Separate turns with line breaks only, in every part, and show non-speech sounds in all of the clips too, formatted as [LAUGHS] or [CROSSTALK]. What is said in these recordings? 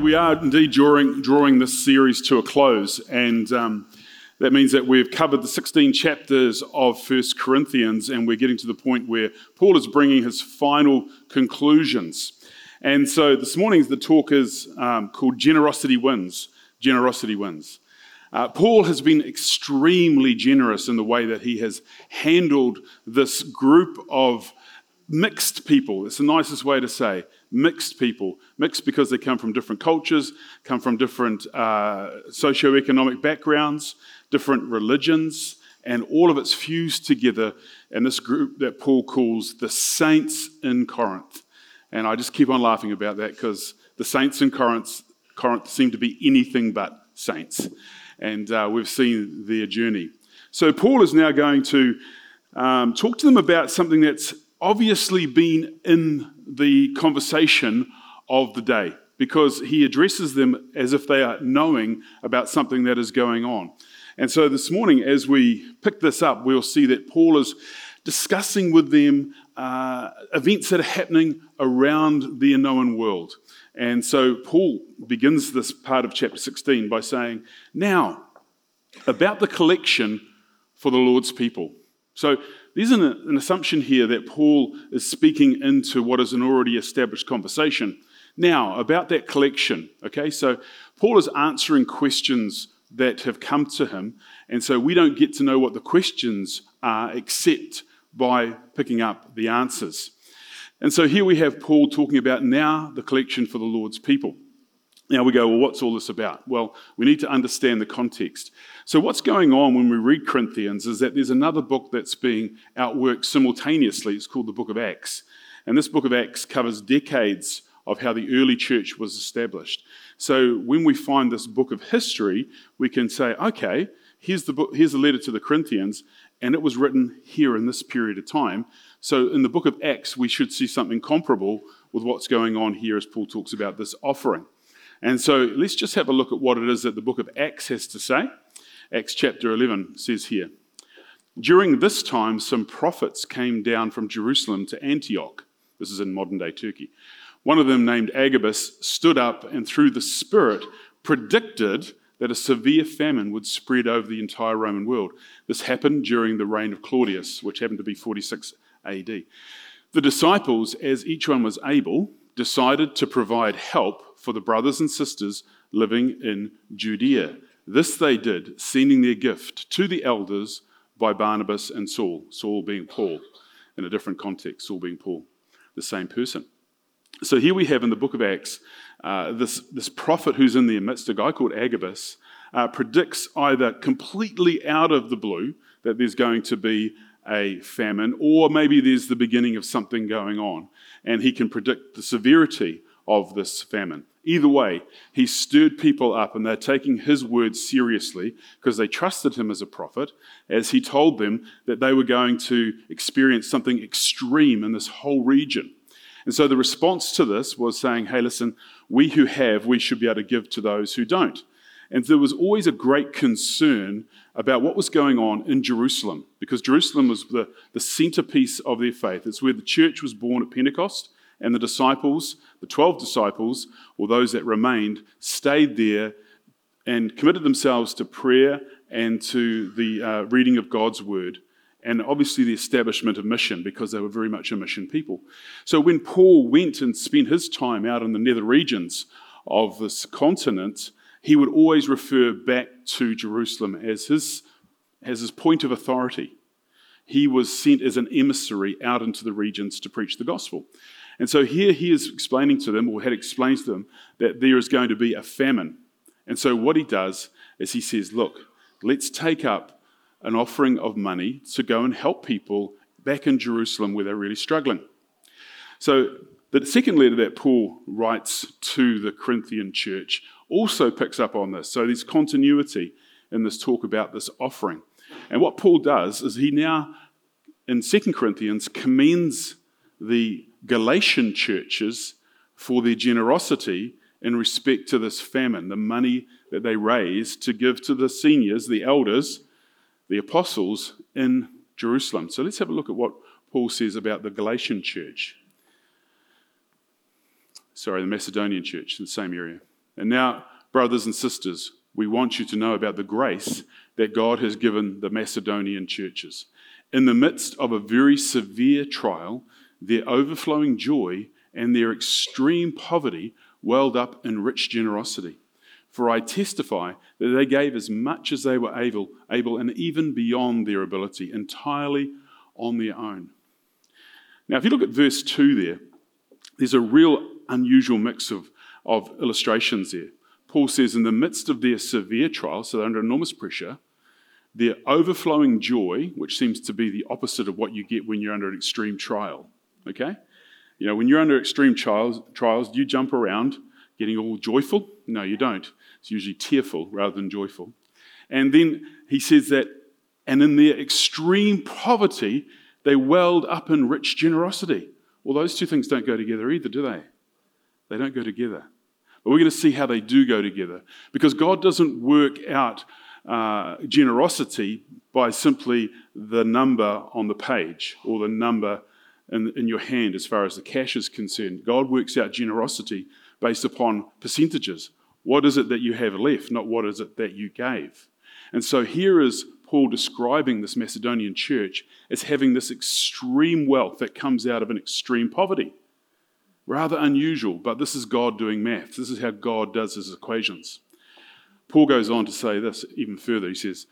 We are indeed drawing, drawing this series to a close, and um, that means that we've covered the 16 chapters of First Corinthians, and we're getting to the point where Paul is bringing his final conclusions. And so this morning's the talk is um, called Generosity Wins. Generosity Wins. Uh, Paul has been extremely generous in the way that he has handled this group of mixed people. It's the nicest way to say mixed people. Mixed because they come from different cultures, come from different uh, socioeconomic backgrounds, different religions, and all of it's fused together in this group that Paul calls the saints in Corinth. And I just keep on laughing about that because the saints in Corinth, Corinth seem to be anything but saints. And uh, we've seen their journey. So Paul is now going to um, talk to them about something that's obviously been in the conversation of the day because he addresses them as if they are knowing about something that is going on. And so this morning, as we pick this up, we'll see that Paul is discussing with them uh, events that are happening around the unknown world. And so Paul begins this part of chapter 16 by saying, Now, about the collection for the Lord's people. So there's an, an assumption here that Paul is speaking into what is an already established conversation. Now, about that collection, okay, so Paul is answering questions that have come to him, and so we don't get to know what the questions are except by picking up the answers. And so here we have Paul talking about now the collection for the Lord's people. Now we go, well, what's all this about? Well, we need to understand the context. So, what's going on when we read Corinthians is that there's another book that's being outworked simultaneously. It's called the book of Acts. And this book of Acts covers decades of how the early church was established. So, when we find this book of history, we can say, okay, here's the, book, here's the letter to the Corinthians, and it was written here in this period of time. So, in the book of Acts, we should see something comparable with what's going on here as Paul talks about this offering. And so let's just have a look at what it is that the book of Acts has to say. Acts chapter 11 says here During this time, some prophets came down from Jerusalem to Antioch. This is in modern day Turkey. One of them, named Agabus, stood up and through the Spirit predicted that a severe famine would spread over the entire Roman world. This happened during the reign of Claudius, which happened to be 46 AD. The disciples, as each one was able, decided to provide help for the brothers and sisters living in Judea. This they did, sending their gift to the elders by Barnabas and Saul, Saul being Paul in a different context, Saul being Paul, the same person. So here we have in the book of Acts uh, this, this prophet who's in their midst, a guy called Agabus, uh, predicts either completely out of the blue that there's going to be a famine, or maybe there's the beginning of something going on and he can predict the severity of this famine. Either way, he stirred people up, and they're taking his words seriously because they trusted him as a prophet, as he told them that they were going to experience something extreme in this whole region. And so the response to this was saying, hey, listen, we who have, we should be able to give to those who don't. And there was always a great concern about what was going on in Jerusalem, because Jerusalem was the, the centerpiece of their faith. It's where the church was born at Pentecost, and the disciples, the 12 disciples, or those that remained, stayed there and committed themselves to prayer and to the uh, reading of God's word, and obviously the establishment of mission, because they were very much a mission people. So when Paul went and spent his time out in the nether regions of this continent, he would always refer back to Jerusalem as his, as his point of authority. He was sent as an emissary out into the regions to preach the gospel. And so here he is explaining to them, or had explained to them, that there is going to be a famine. And so what he does is he says, Look, let's take up an offering of money to go and help people back in Jerusalem where they're really struggling. So the second letter that Paul writes to the Corinthian church also picks up on this. So there's continuity in this talk about this offering. And what Paul does is he now, in 2 Corinthians, commends the Galatian churches for their generosity in respect to this famine, the money that they raised to give to the seniors, the elders, the apostles in Jerusalem. So let's have a look at what Paul says about the Galatian church. Sorry, the Macedonian church in the same area. And now, brothers and sisters, we want you to know about the grace that God has given the Macedonian churches. In the midst of a very severe trial, their overflowing joy and their extreme poverty welled up in rich generosity. For I testify that they gave as much as they were able, able and even beyond their ability, entirely on their own. Now, if you look at verse 2 there, there's a real unusual mix of, of illustrations there. Paul says, in the midst of their severe trial, so they're under enormous pressure, their overflowing joy, which seems to be the opposite of what you get when you're under an extreme trial. Okay? You know, when you're under extreme trials, trials, do you jump around getting all joyful? No, you don't. It's usually tearful rather than joyful. And then he says that, and in their extreme poverty, they welled up in rich generosity. Well, those two things don't go together either, do they? They don't go together. But we're going to see how they do go together. Because God doesn't work out uh, generosity by simply the number on the page or the number in, in your hand as far as the cash is concerned. God works out generosity based upon percentages. What is it that you have left, not what is it that you gave? And so here is Paul describing this Macedonian church as having this extreme wealth that comes out of an extreme poverty. Rather unusual, but this is God doing maths. This is how God does his equations. Paul goes on to say this even further. He says,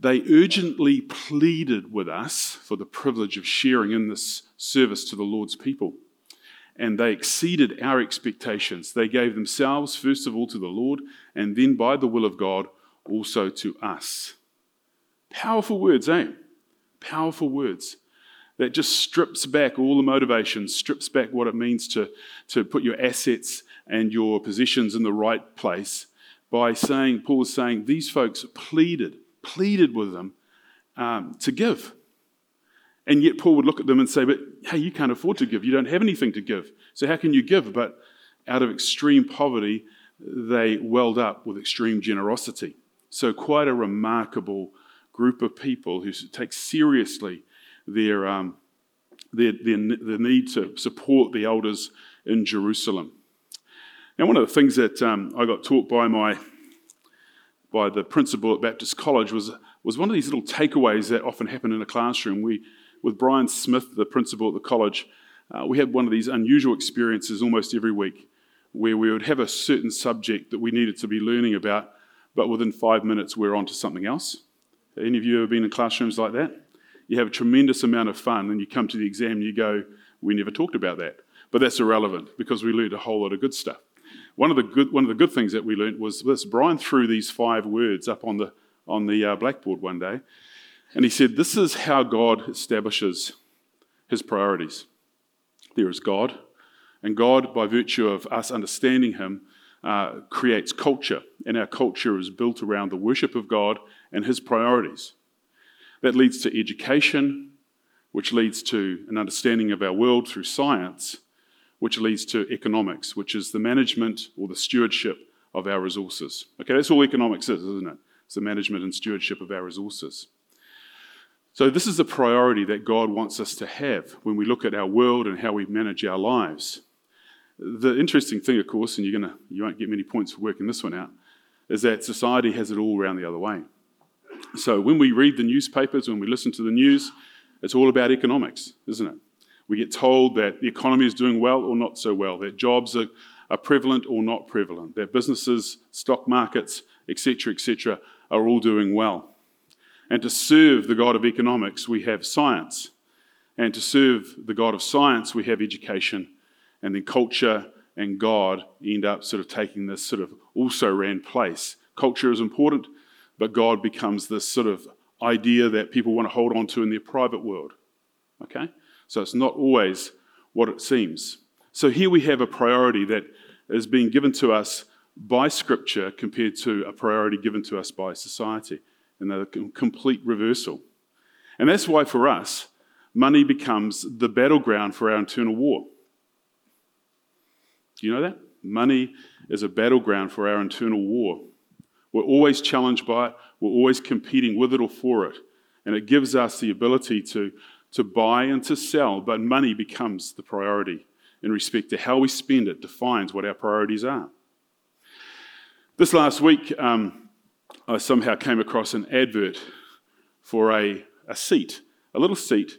They urgently pleaded with us for the privilege of sharing in this service to the Lord's people. And they exceeded our expectations. They gave themselves, first of all, to the Lord, and then, by the will of God, also to us. Powerful words, eh? Powerful words that just strips back all the motivation, strips back what it means to, to put your assets and your positions in the right place by saying, Paul is saying, these folks pleaded, pleaded with them um, to give. And yet Paul would look at them and say, But hey, you can't afford to give. You don't have anything to give. So how can you give? But out of extreme poverty, they welled up with extreme generosity. So, quite a remarkable group of people who take seriously their, um, their, their, their need to support the elders in Jerusalem. Now, one of the things that um, I got taught by my by the principal at Baptist College was was one of these little takeaways that often happen in a classroom. We, with Brian Smith, the principal at the college, uh, we had one of these unusual experiences almost every week, where we would have a certain subject that we needed to be learning about, but within five minutes we're on to something else. Any of you ever been in classrooms like that? You have a tremendous amount of fun, and you come to the exam and you go, "We never talked about that," but that's irrelevant because we learned a whole lot of good stuff. One of the good, one of the good things that we learned was this. Brian threw these five words up on the, on the uh, blackboard one day, and he said, This is how God establishes his priorities. There is God, and God, by virtue of us understanding him, uh, creates culture, and our culture is built around the worship of God and his priorities. That leads to education, which leads to an understanding of our world through science, which leads to economics, which is the management or the stewardship of our resources. Okay, that's all economics is, isn't it? It's the management and stewardship of our resources. So, this is the priority that God wants us to have when we look at our world and how we manage our lives. The interesting thing, of course, and you're gonna, you won't get many points for working this one out, is that society has it all around the other way. So, when we read the newspapers, when we listen to the news, it's all about economics, isn't it? We get told that the economy is doing well or not so well, that jobs are, are prevalent or not prevalent, that businesses, stock markets, etc., etc., are all doing well. And to serve the God of economics, we have science. And to serve the God of science, we have education. And then culture and God end up sort of taking this sort of also ran place. Culture is important, but God becomes this sort of idea that people want to hold on to in their private world. Okay? So it's not always what it seems. So here we have a priority that is being given to us by Scripture compared to a priority given to us by society. And a complete reversal. And that's why for us, money becomes the battleground for our internal war. Do you know that? Money is a battleground for our internal war. We're always challenged by it, we're always competing with it or for it. And it gives us the ability to to buy and to sell, but money becomes the priority in respect to how we spend it, defines what our priorities are. This last week, um, I somehow came across an advert for a, a seat, a little seat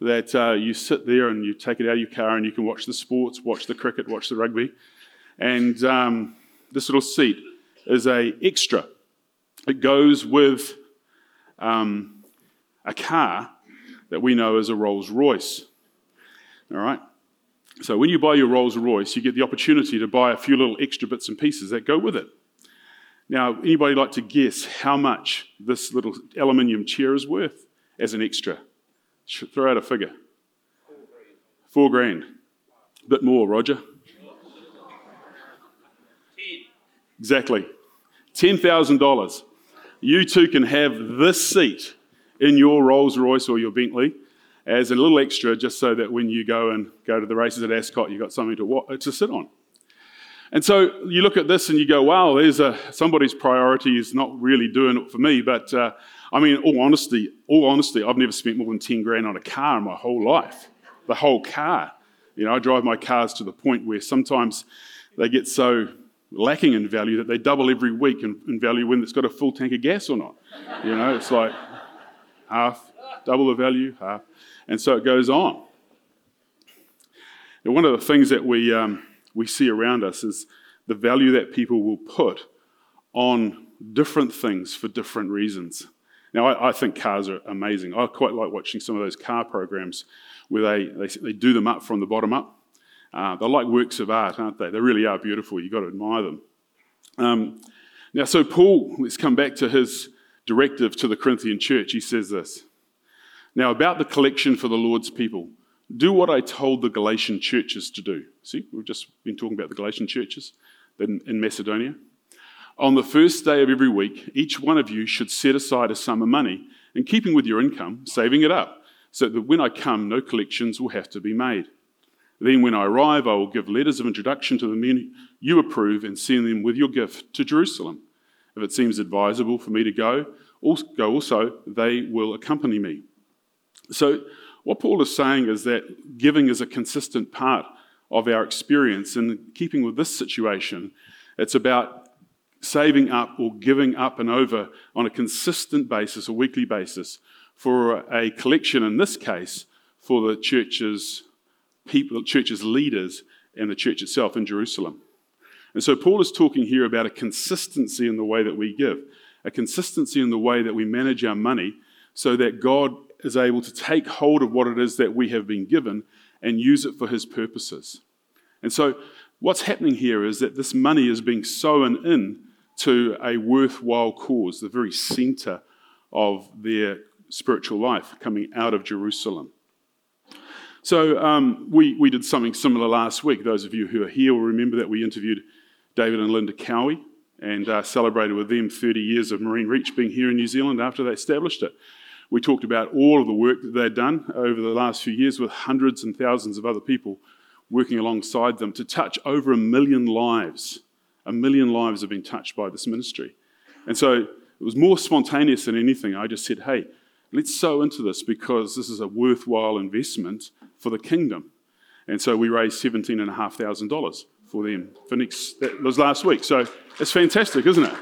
that uh, you sit there and you take it out of your car and you can watch the sports, watch the cricket, watch the rugby. And um, this little seat is a extra. It goes with um, a car that we know as a Rolls Royce. All right? So when you buy your Rolls Royce, you get the opportunity to buy a few little extra bits and pieces that go with it. Now, anybody like to guess how much this little aluminium chair is worth as an extra? Throw out a figure. Four grand. A bit more, Roger. Exactly. $10,000. You too can have this seat in your Rolls Royce or your Bentley as a little extra, just so that when you go and go to the races at Ascot, you've got something to, to sit on. And so you look at this and you go, wow, there's a, somebody's priority is not really doing it for me. But uh, I mean, all honesty, all honesty, I've never spent more than 10 grand on a car in my whole life. The whole car. You know, I drive my cars to the point where sometimes they get so lacking in value that they double every week in, in value when it's got a full tank of gas or not. You know, it's like half, double the value, half. And so it goes on. One of the things that we, um, we see around us is the value that people will put on different things for different reasons. Now, I, I, think cars are amazing. I quite like watching some of those car programs where they, they, they do them up from the bottom up. Uh, they're like works of art, aren't they? They really are beautiful. You've got to admire them. Um, now, so Paul, let's come back to his directive to the Corinthian church. He says this Now, about the collection for the Lord's people, do what I told the Galatian churches to do. See, we've just been talking about the Galatian churches in, Macedonia. On the first day of every week, each one of you should set aside a sum of money, in keeping with your income, saving it up, so that when I come, no collections will have to be made. Then, when I arrive, I will give letters of introduction to the men you approve and send them with your gift to Jerusalem. If it seems advisable for me to go, go also, they will accompany me. So, what Paul is saying is that giving is a consistent part of our experience. In keeping with this situation, it's about saving up or giving up and over on a consistent basis, a weekly basis, for a collection, in this case, for the church's people, church's leaders, and the church itself in Jerusalem. And so Paul is talking here about a consistency in the way that we give, a consistency in the way that we manage our money, so that God is able to take hold of what it is that we have been given and use it for his purposes. And so, what's happening here is that this money is being sown in to a worthwhile cause, the very center of their spiritual life coming out of Jerusalem. So, um, we, we did something similar last week. Those of you who are here will remember that we interviewed David and Linda Cowie and uh, celebrated with them 30 years of Marine Reach being here in New Zealand after they established it. We talked about all of the work that they'd done over the last few years with hundreds and thousands of other people working alongside them to touch over a million lives. A million lives have been touched by this ministry. And so it was more spontaneous than anything. I just said, hey, let's sow into this because this is a worthwhile investment for the kingdom. And so we raised $17,500 for them for next, that was last week. So it's fantastic, isn't it?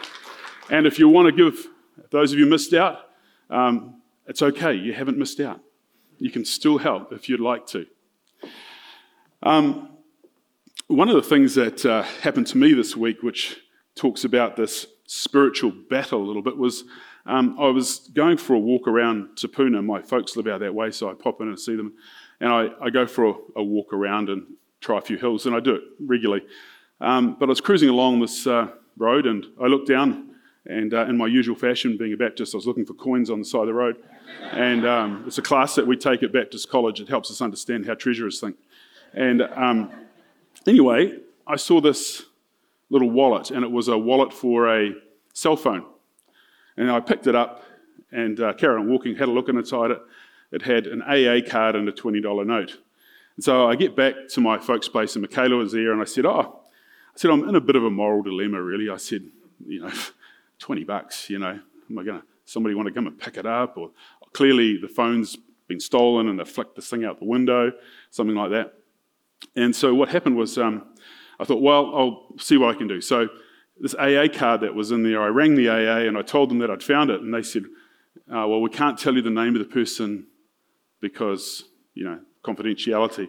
And if you want to give, those of you missed out, um, it's okay, you haven't missed out. You can still help if you'd like to. Um, one of the things that uh, happened to me this week, which talks about this spiritual battle a little bit, was um, I was going for a walk around Te Puna. My folks live out that way, so I pop in and see them. And I, I go for a, a, walk around and try a few hills, and I do it regularly. Um, but I was cruising along this uh, road, and I looked down, and uh, in my usual fashion, being a Baptist, I was looking for coins on the side of the road. And um, it's a class that we take at Baptist College. It helps us understand how treasurers think. And um, anyway, I saw this little wallet, and it was a wallet for a cell phone. And I picked it up and uh, walking, had a look inside it. It had an AA card and a $20 note. And so I get back to my folks' place, and Michaela was there, and I said, Oh, I said, I'm in a bit of a moral dilemma, really. I said, You know, [LAUGHS] 20 bucks, you know, am I going to, somebody want to come and pick it up? Or clearly the phone's been stolen and they flicked this thing out the window, something like that. And so what happened was um, I thought, well, I'll see what I can do. So this AA card that was in there. I rang the AA and I told them that I'd found it, and they said, uh, "Well, we can't tell you the name of the person because you know confidentiality."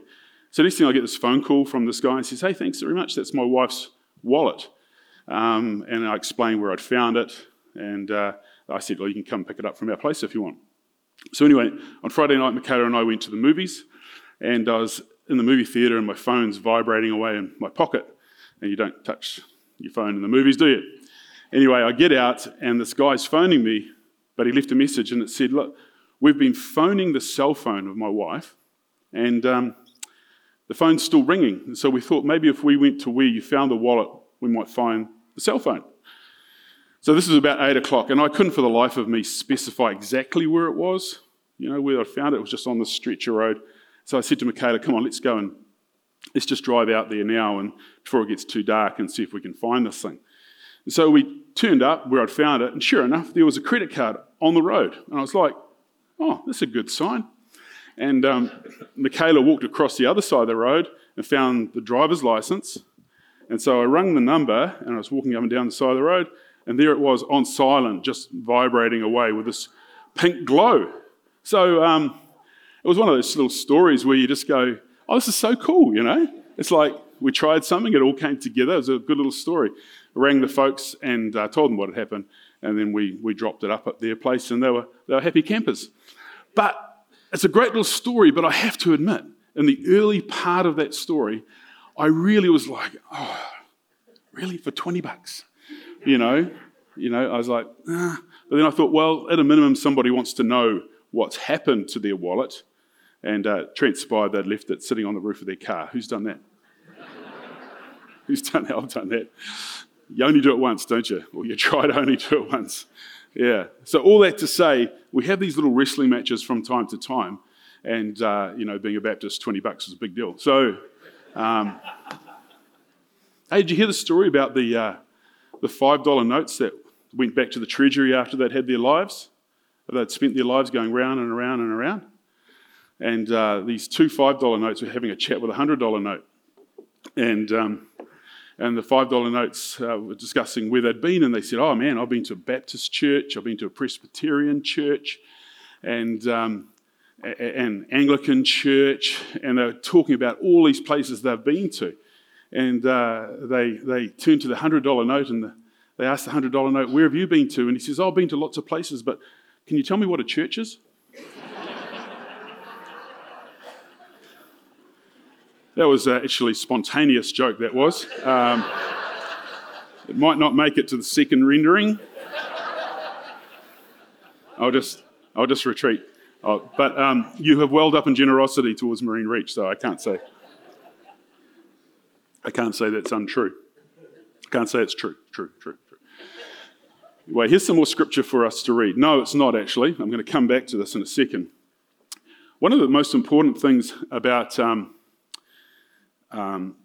So next thing I get this phone call from this guy and he says, "Hey, thanks very much. That's my wife's wallet." Um, and I explained where I'd found it, and uh, I said, "Well, you can come pick it up from our place if you want." So anyway, on Friday night, Michaela and I went to the movies, and I was in the movie theatre, and my phone's vibrating away in my pocket. And you don't touch your phone in the movies, do you? Anyway, I get out, and this guy's phoning me, but he left a message, and it said, "Look, we've been phoning the cell phone of my wife, and um, the phone's still ringing. So we thought maybe if we went to where you found the wallet, we might find the cell phone." So this was about eight o'clock, and I couldn't for the life of me specify exactly where it was. You know, where I found it, it was just on the stretcher road. So I said to Michaela, come on, let's go and let's just drive out there now and before it gets too dark and see if we can find this thing. And so we turned up where I'd found it, and sure enough, there was a credit card on the road. And I was like, oh, that's a good sign. And um, Michaela walked across the other side of the road and found the driver's license. And so I rung the number and I was walking up and down the side of the road and there it was on silent, just vibrating away with this pink glow. So um, it was one of those little stories where you just go, oh, this is so cool, you know? It's like we tried something, it all came together. It was a good little story. I rang the folks and uh, told them what had happened, and then we, we dropped it up at their place, and they were, they were happy campers. But it's a great little story, but I have to admit, in the early part of that story, I really was like, oh, really? For 20 bucks? You know, you know, I was like, ah. But then I thought, well, at a minimum, somebody wants to know what's happened to their wallet. And uh, transpired they'd left it sitting on the roof of their car. Who's done that? [LAUGHS] Who's done that? I've done that. You only do it once, don't you? Or you try to only do it once. Yeah. So all that to say, we have these little wrestling matches from time to time. And, uh, you know, being a Baptist, 20 bucks is a big deal. So, um, hey, did you hear the story about the, uh, the $5 notes that went back to the treasury after they'd had their lives. They'd spent their lives going round and around and around. And uh, these two $5 notes were having a chat with a $100 note. And, um, and the $5 notes uh, were discussing where they'd been. And they said, Oh man, I've been to a Baptist church, I've been to a Presbyterian church, and, um, an Anglican church. And they're talking about all these places they've been to and uh, they, they turned to the $100 note and the, they asked the $100 note, Where have you been to? And he says, oh, I've been to lots of places, but can you tell me what a church is? [LAUGHS] that was uh, actually spontaneous joke, that was. Um, it might not make it to the second rendering. I'll just, I'll just retreat. Oh, but um, you have welled up in generosity towards Marine Reach, so I can't say. I can't say that's untrue. I can't say it's true, true, true, true. Anyway, here's some more scripture for us to read. No, it's not actually. I'm going to come back to this in a second. One of the most important things about um, um,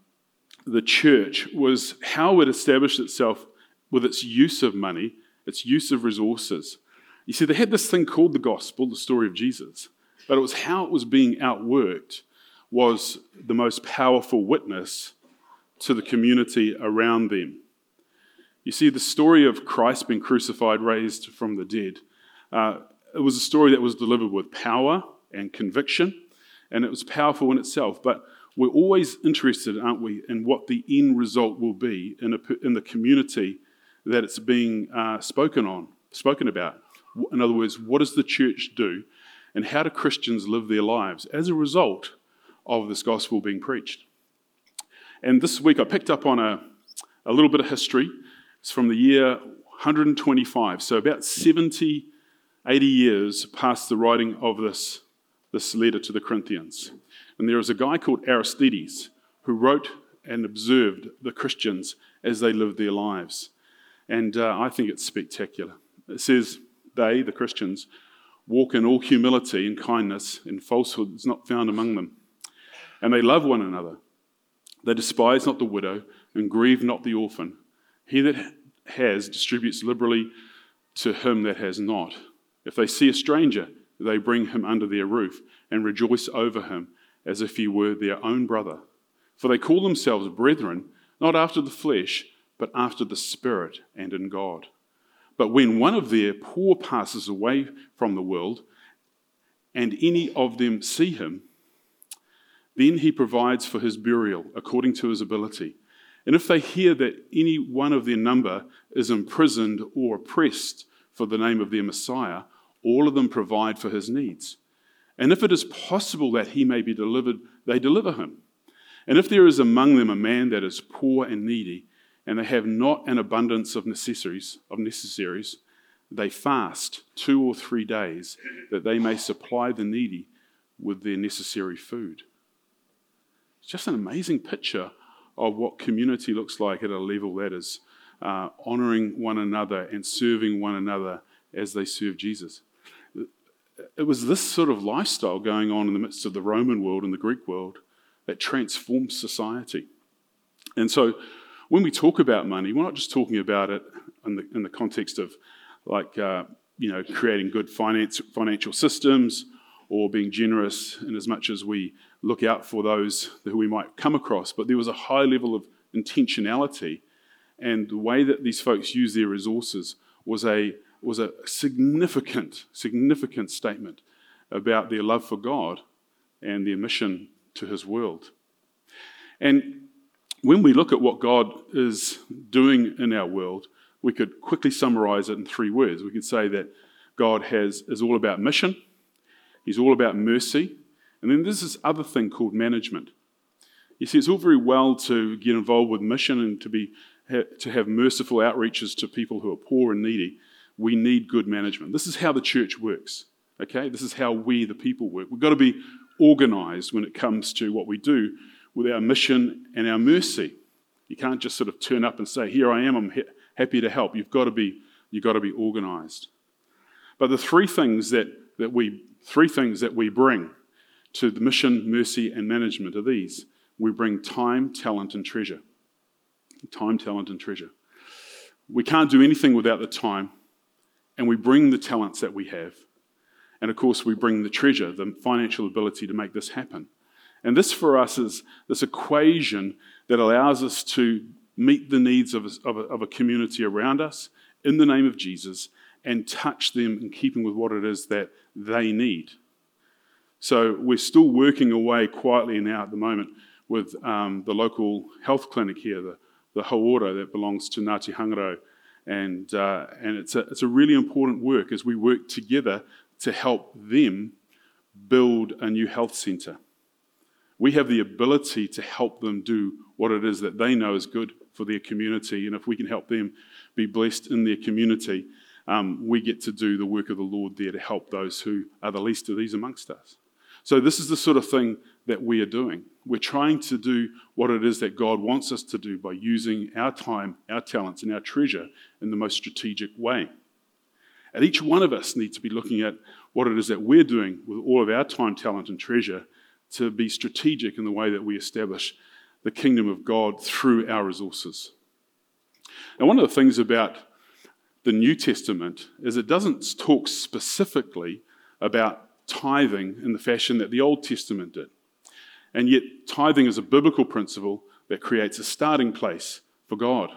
the church was how it established itself with its use of money, its use of resources. You see, they had this thing called the gospel, the story of Jesus, but it was how it was being outworked was the most powerful witness to the community around them. You see, the story of Christ being crucified, raised from the dead, uh, it was a story that was delivered with power and conviction, and it was powerful in itself. But we're always interested, aren't we, in what the end result will be in, a, in the community that it's being uh, spoken on, spoken about. In other words, what does the church do, and how do Christians live their lives as a result of this gospel being preached? And this week I picked up on a, a little bit of history. It's from the year 125, so about 70, 80 years past the writing of this, this letter to the Corinthians. And there is a guy called Aristides who wrote and observed the Christians as they lived their lives. And uh, I think it's spectacular. It says, They, the Christians, walk in all humility and kindness, and falsehood is not found among them. And they love one another. They despise not the widow and grieve not the orphan. He that has distributes liberally to him that has not. If they see a stranger, they bring him under their roof and rejoice over him as if he were their own brother. For they call themselves brethren, not after the flesh, but after the Spirit and in God. But when one of their poor passes away from the world, and any of them see him, then he provides for his burial according to his ability. And if they hear that any one of their number is imprisoned or oppressed for the name of their Messiah, all of them provide for his needs. And if it is possible that he may be delivered, they deliver him. And if there is among them a man that is poor and needy, and they have not an abundance of necessaries, of necessaries, they fast two or three days that they may supply the needy with their necessary food. It's just an amazing picture of what community looks like at a level that is uh, honoring one another and serving one another as they serve Jesus. It was this sort of lifestyle going on in the midst of the Roman world and the Greek world that transformed society. And so when we talk about money, we're not just talking about it in the, in the context of like, uh, you know, creating good finance, financial systems or being generous in as much as we look out for those who we might come across. But there was a high level of intentionality, and the way that these folks use their resources was a, was a significant, significant statement about their love for God and their mission to his world. And when we look at what God is doing in our world, we could quickly summarize it in three words. We could say that God has, is all about mission, He's all about mercy, and then there's this other thing called management. You see, it's all very well to get involved with mission and to, be, to have merciful outreaches to people who are poor and needy. We need good management. This is how the church works, okay? This is how we, the people, work. We've got to be organized when it comes to what we do with our mission and our mercy. You can't just sort of turn up and say, Here I am, I'm ha- happy to help. You've got to be, you've got to be organized. But the three things that, that we three things that we bring to the mission, mercy, and management are these. We bring time, talent, and treasure. Time, talent, and treasure. We can't do anything without the time, and we bring the talents that we have. And of course, we bring the treasure, the financial ability to make this happen. And this for us is this equation that allows us to meet the needs of a, of a, of a community around us in the name of Jesus and touch them in keeping with what it is that they need. So we're still working away quietly now at the moment with um, the local health clinic here, the, the that belongs to Ngāti Hangarau. And, uh, and it's, a, it's a really important work as we work together to help them build a new health centre. We have the ability to help them do what it is that they know is good for their community. And if we can help them be blessed in their community, um, we get to do the work of the Lord there to help those who are the least of these amongst us. So, this is the sort of thing that we are doing. We're trying to do what it is that God wants us to do by using our time, our talents, and our treasure in the most strategic way. And each one of us needs to be looking at what it is that we're doing with all of our time, talent, and treasure to be strategic in the way that we establish the kingdom of God through our resources. Now, one of the things about the New Testament is it doesn't talk specifically about tithing in the fashion that the Old Testament did. And yet, tithing is a biblical principle that creates a starting place for God.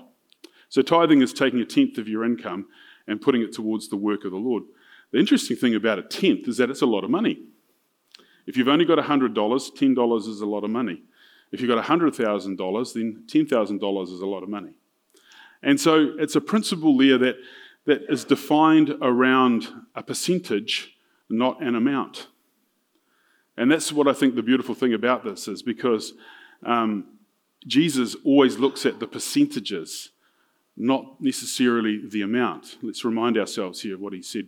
So, tithing is taking a tenth of your income and putting it towards the work of the Lord. The interesting thing about a tenth is that it's a lot of money. If you've only got $100, $10 is a lot of money. If you've got $100,000, then $10,000 is a lot of money. And so it's a principle there that, that is defined around a percentage, not an amount. And that's what I think the beautiful thing about this is because um, Jesus always looks at the percentages, not necessarily the amount. Let's remind ourselves here of what he said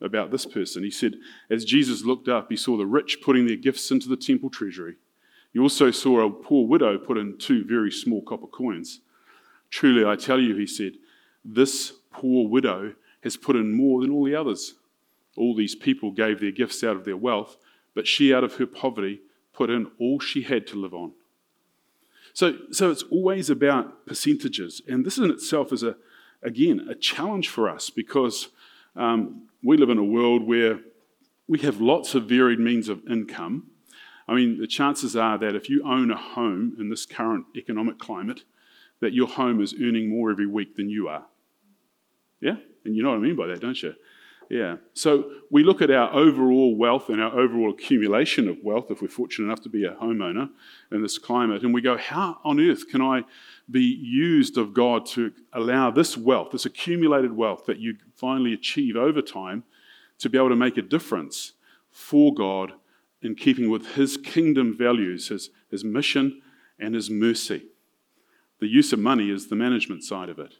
about this person. He said, As Jesus looked up, he saw the rich putting their gifts into the temple treasury. He also saw a poor widow put in two very small copper coins. Truly, I tell you, he said, this poor widow has put in more than all the others. All these people gave their gifts out of their wealth, but she, out of her poverty, put in all she had to live on. So, so it's always about percentages. And this in itself is, a, again, a challenge for us because um, we live in a world where we have lots of varied means of income. I mean, the chances are that if you own a home in this current economic climate, that your home is earning more every week than you are. Yeah? And you know what I mean by that, don't you? Yeah. So we look at our overall wealth and our overall accumulation of wealth, if we're fortunate enough to be a homeowner in this climate, and we go, how on earth can I be used of God to allow this wealth, this accumulated wealth that you finally achieve over time, to be able to make a difference for God in keeping with His kingdom values, His, his mission, and His mercy? The use of money is the management side of it.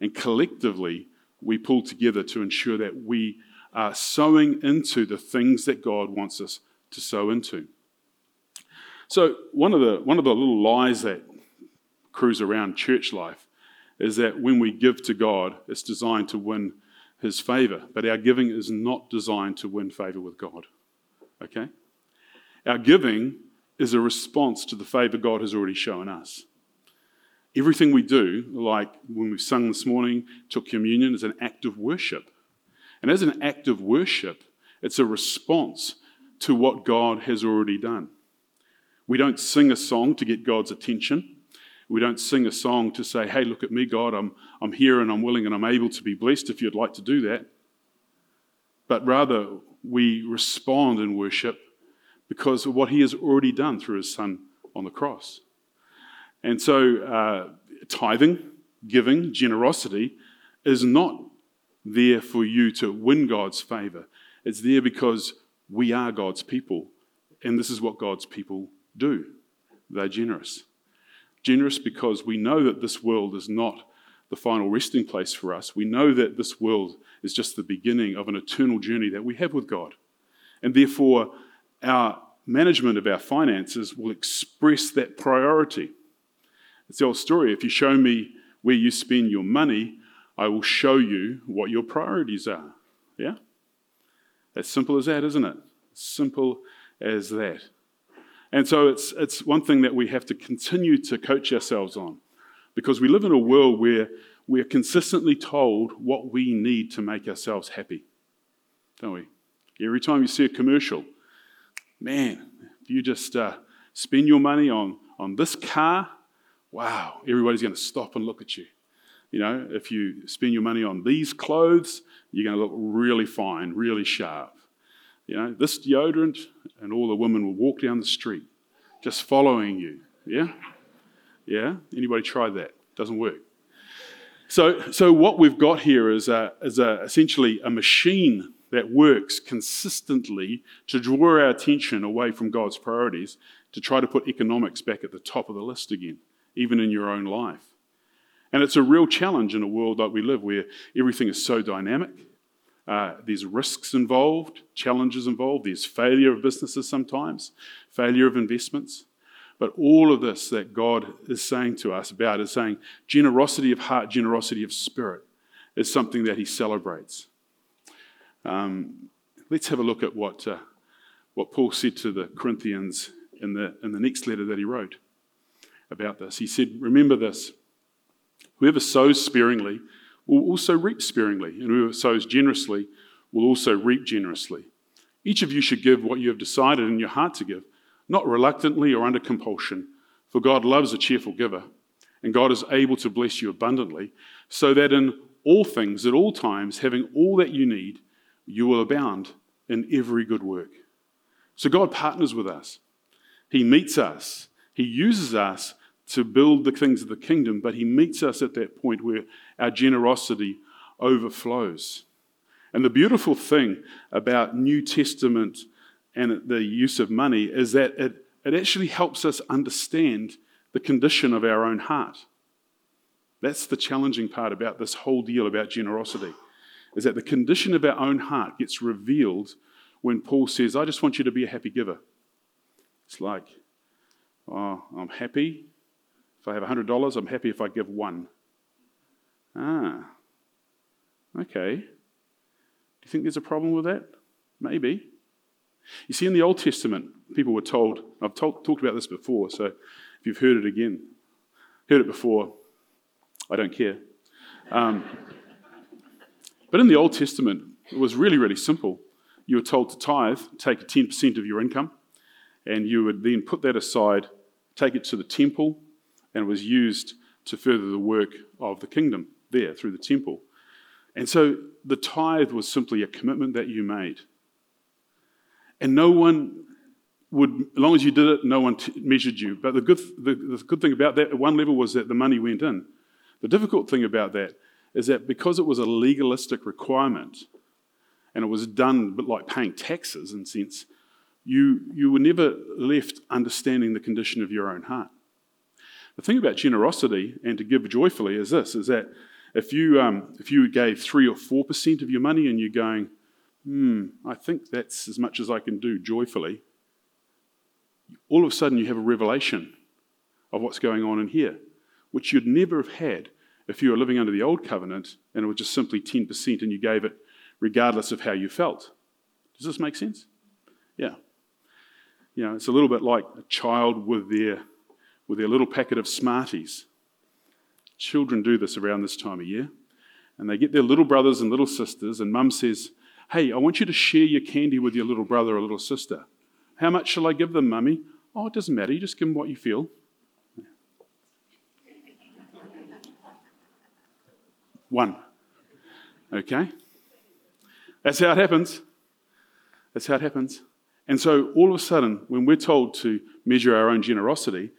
And collectively, we pull together to ensure that we are sowing into the things that God wants us to sow into. So, one of the, one of the little lies that cruise around church life is that when we give to God, it's designed to win His favor. But our giving is not designed to win favor with God. Okay? Our giving is a response to the favor God has already shown us. Everything we do, like when we sung this morning, took communion, is an act of worship. And as an act of worship, it's a response to what God has already done. We don't sing a song to get God's attention. We don't sing a song to say, hey, look at me, God, I'm, I'm here and I'm willing and I'm able to be blessed if you'd like to do that. But rather, we respond in worship because of what He has already done through His Son on the cross. And so, uh, tithing, giving, generosity is not there for you to win God's favor. It's there because we are God's people. And this is what God's people do they're generous. Generous because we know that this world is not the final resting place for us. We know that this world is just the beginning of an eternal journey that we have with God. And therefore, our management of our finances will express that priority. It's the old story. If you show me where you spend your money, I will show you what your priorities are. Yeah? As simple as that, isn't it? Simple as that. And so it's, it's one thing that we have to continue to coach ourselves on because we live in a world where we're consistently told what we need to make ourselves happy, don't we? Every time you see a commercial, man, if you just uh, spend your money on, on this car, wow, everybody's going to stop and look at you. You know, if you spend your money on these clothes, you're going to look really fine, really sharp. You know, this deodorant, and all the women will walk down the street just following you. Yeah? Yeah? Anybody tried that? Doesn't work. So, so what we've got here is, a, is a, essentially a machine that works consistently to draw our attention away from God's priorities to try to put economics back at the top of the list again even in your own life. And it's a real challenge in a world like we live where everything is so dynamic. Uh, there's risks involved, challenges involved, there's failure of businesses sometimes, failure of investments. But all of this that God is saying to us about is saying generosity of heart, generosity of spirit is something that He celebrates. Um, let's have a look at what, uh, what Paul said to the Corinthians in the, in the next letter that he wrote about this. He said, Remember this whoever sows sparingly will also reap sparingly, and whoever sows generously will also reap generously. Each of you should give what you have decided in your heart to give, not reluctantly or under compulsion, for God loves a cheerful giver, and God is able to bless you abundantly, so that in all things, at all times, having all that you need, you will abound in every good work. So God partners with us. He meets us. He uses us to build the things of the kingdom, but he meets us at that point where our generosity overflows. And the beautiful thing about New Testament and the use of money is that it, it actually helps us understand the condition of our own heart. That's the challenging part about this whole deal about generosity, is that the condition of our own heart gets revealed when Paul says, I just want you to be a happy giver. It's like, oh, I'm happy I have $100, I'm happy if I give one. Ah, okay. Do you think there's a problem with that? Maybe. You see, in the Old Testament, people were told, I've talked about this before, so if you've heard it again, heard it before, I don't care. Um, but in the Old Testament, it was really, really simple. You were told to tithe, take 10% of your income, and you would then put that aside, take it to the temple, and was used to further the work of the kingdom there through the temple. And so the tithe was simply a commitment that you made. And no one would, as long as you did it, no one t- measured you. But the good, the, the good thing about that at one level was that the money went in. The difficult thing about that is that because it was a legalistic requirement and it was done like paying taxes in sense, you, you were never left understanding the condition of your own heart. The thing about generosity and to give joyfully is this, is that if you, um, if you gave 3 or 4% of your money and you're going, hmm, I think that's as much as I can do joyfully, all of a sudden you have a revelation of what's going on in here, which you'd never have had if you were living under the old covenant and it was just simply 10% and you gave it regardless of how you felt. Does this make sense? Yeah. You know, it's a little bit like a child with their, with their little packet of Smarties. Children do this around this time of year. And they get their little brothers and little sisters, and mum says, Hey, I want you to share your candy with your little brother or little sister. How much shall I give them, mummy? Oh, it doesn't matter. You just give them what you feel. [LAUGHS] One. Okay? That's how it happens. That's how it happens. And so all of a sudden, when we're told to measure our own generosity,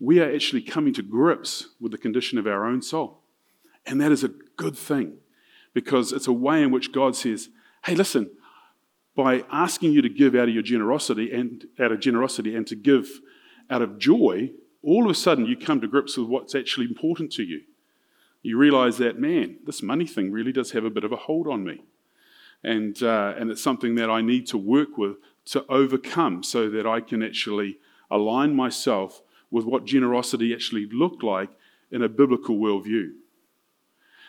we are actually coming to grips with the condition of our own soul. And that is a good thing because it's a way in which God says, hey, listen, by asking you to give out of your generosity and out of generosity and to give out of joy, all of a sudden you come to grips with what's actually important to you. You realize that, man, this money thing really does have a bit of a hold on me. And, uh, and it's something that I need to work with to overcome so that I can actually align myself with what generosity actually looked like in a biblical worldview.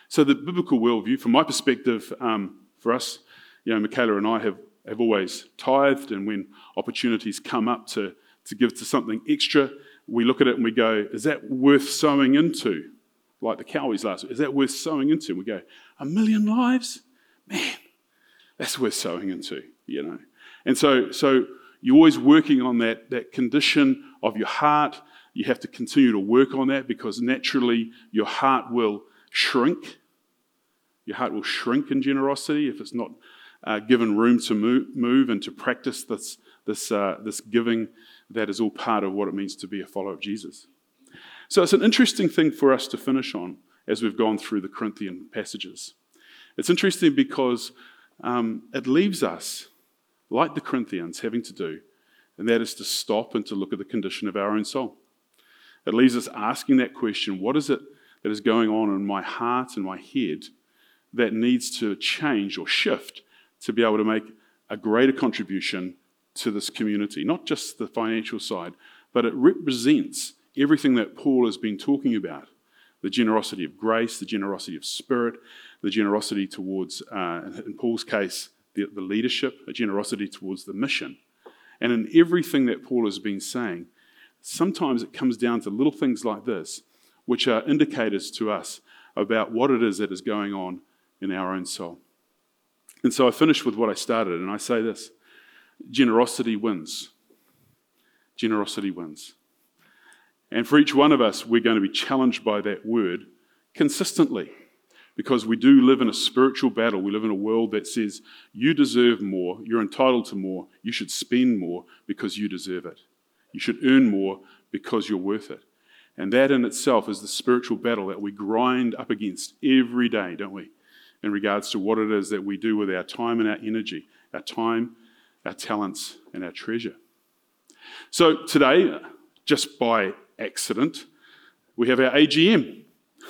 So, the biblical worldview, from my perspective, um, for us, you know, Michaela and I have, have always tithed, and when opportunities come up to, to give to something extra, we look at it and we go, is that worth sowing into? Like the Cowies last week, is that worth sowing into? And we go, a million lives? Man, that's worth sowing into, you know. And so, so you're always working on that, that condition of your heart. You have to continue to work on that because naturally your heart will shrink. Your heart will shrink in generosity if it's not uh, given room to move, move, and to practice this, this, uh, this giving that is all part of what it means to be a follower of Jesus. So it's an interesting thing for us to finish on as we've gone through the Corinthian passages. It's interesting because um, it leaves us like the Corinthians, having to do, and that is to stop and to look at the condition of our own soul. It leaves us asking that question what is it that is going on in my heart and my head that needs to change or shift to be able to make a greater contribution to this community? Not just the financial side, but it represents everything that Paul has been talking about the generosity of grace, the generosity of spirit, the generosity towards, uh, in Paul's case, the, the leadership, a generosity towards the mission. And in everything that Paul has been saying, sometimes it comes down to little things like this, which are indicators to us about what it is that is going on in our own soul. And so I finish with what I started, and I say this generosity wins. Generosity wins. And for each one of us, we're going to be challenged by that word consistently because we do live in a spiritual battle. We live in a world that says, you deserve more, you're entitled to more, you should spend more because you deserve it. You should earn more because you're worth it. And that in itself is the spiritual battle that we grind up against every day, don't we? In regards to what it is that we do with our time and our energy, our time, our talents, and our treasure. So today, just by accident, we have our AGM,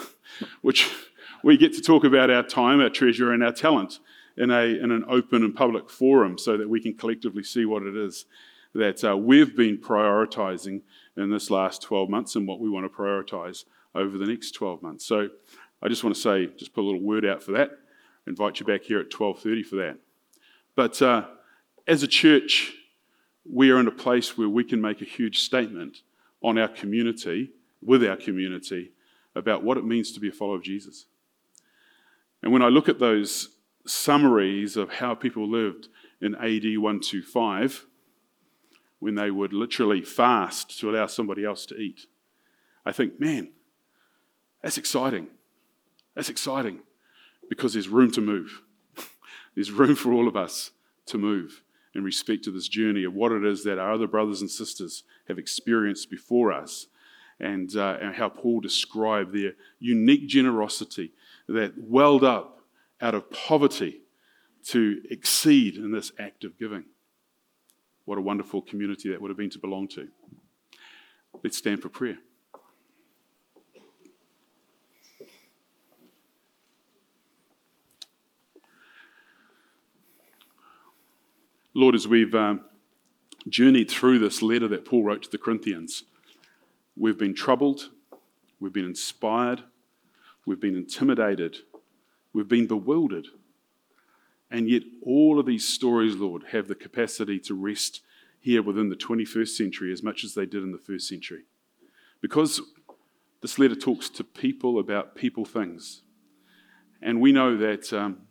[LAUGHS] which we get to talk about our time, our treasure, and our talent in, a, in an open and public forum so that we can collectively see what it is that uh, we've been prioritizing in this last 12 months and what we want to prioritize over the next 12 months. So I just want to say, just put a little word out for that. invite you back here at 12:30 for that. But uh, as a church, we are in a place where we can make a huge statement on our community, with our community, about what it means to be a follower of Jesus. And when I look at those summaries of how people lived in AD 125, when they would literally fast to allow somebody else to eat, I think, man, That's exciting. That's exciting because there's room to move. [LAUGHS] there's room for all of us to move in respect to this journey of what it is that our other brothers and sisters have experienced before us and, uh, and how Paul described their unique generosity that welled up out of poverty to exceed in this act of giving. What a wonderful community that would have been to belong to. Let's stand for prayer. Lord, as we've um, journeyed through this letter that Paul wrote to the Corinthians, we've been troubled, we've been inspired, we've been intimidated, we've been bewildered. And yet, all of these stories, Lord, have the capacity to rest here within the 21st century as much as they did in the first century. Because this letter talks to people about people things. And we know that um,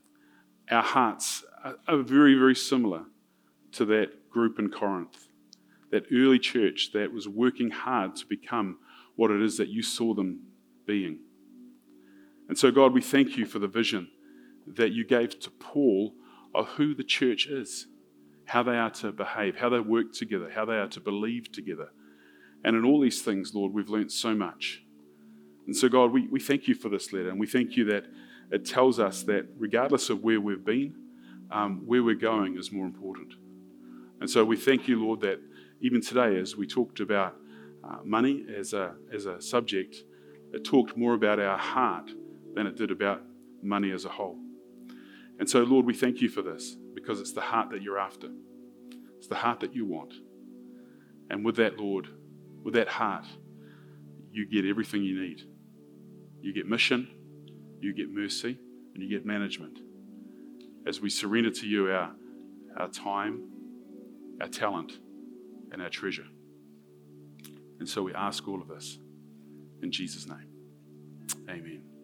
our hearts are, are very, very similar to that group in Corinth, that early church that was working hard to become what it is that you saw them being. And so, God, we thank you for the vision that you gave to Paul of who the church is, how they are to behave, how they work together, how they are to believe together. And in all these things, Lord, we've learnt so much. And so, God, we, we thank you for this letter, and we thank you that it tells us that regardless of where we've been, um, where we're going is more important. And so we thank you, Lord, that even today, as we talked about uh, money as a, as a subject, it talked more about our heart than it did about money as a whole. And so, Lord, we thank you for this because it's the heart that you're after, it's the heart that you want. And with that, Lord, with that heart, you get everything you need. You get mission, you get mercy, and you get management. As we surrender to you our, our time, our talent, and our treasure. And so we ask all of this in Jesus' name. Amen.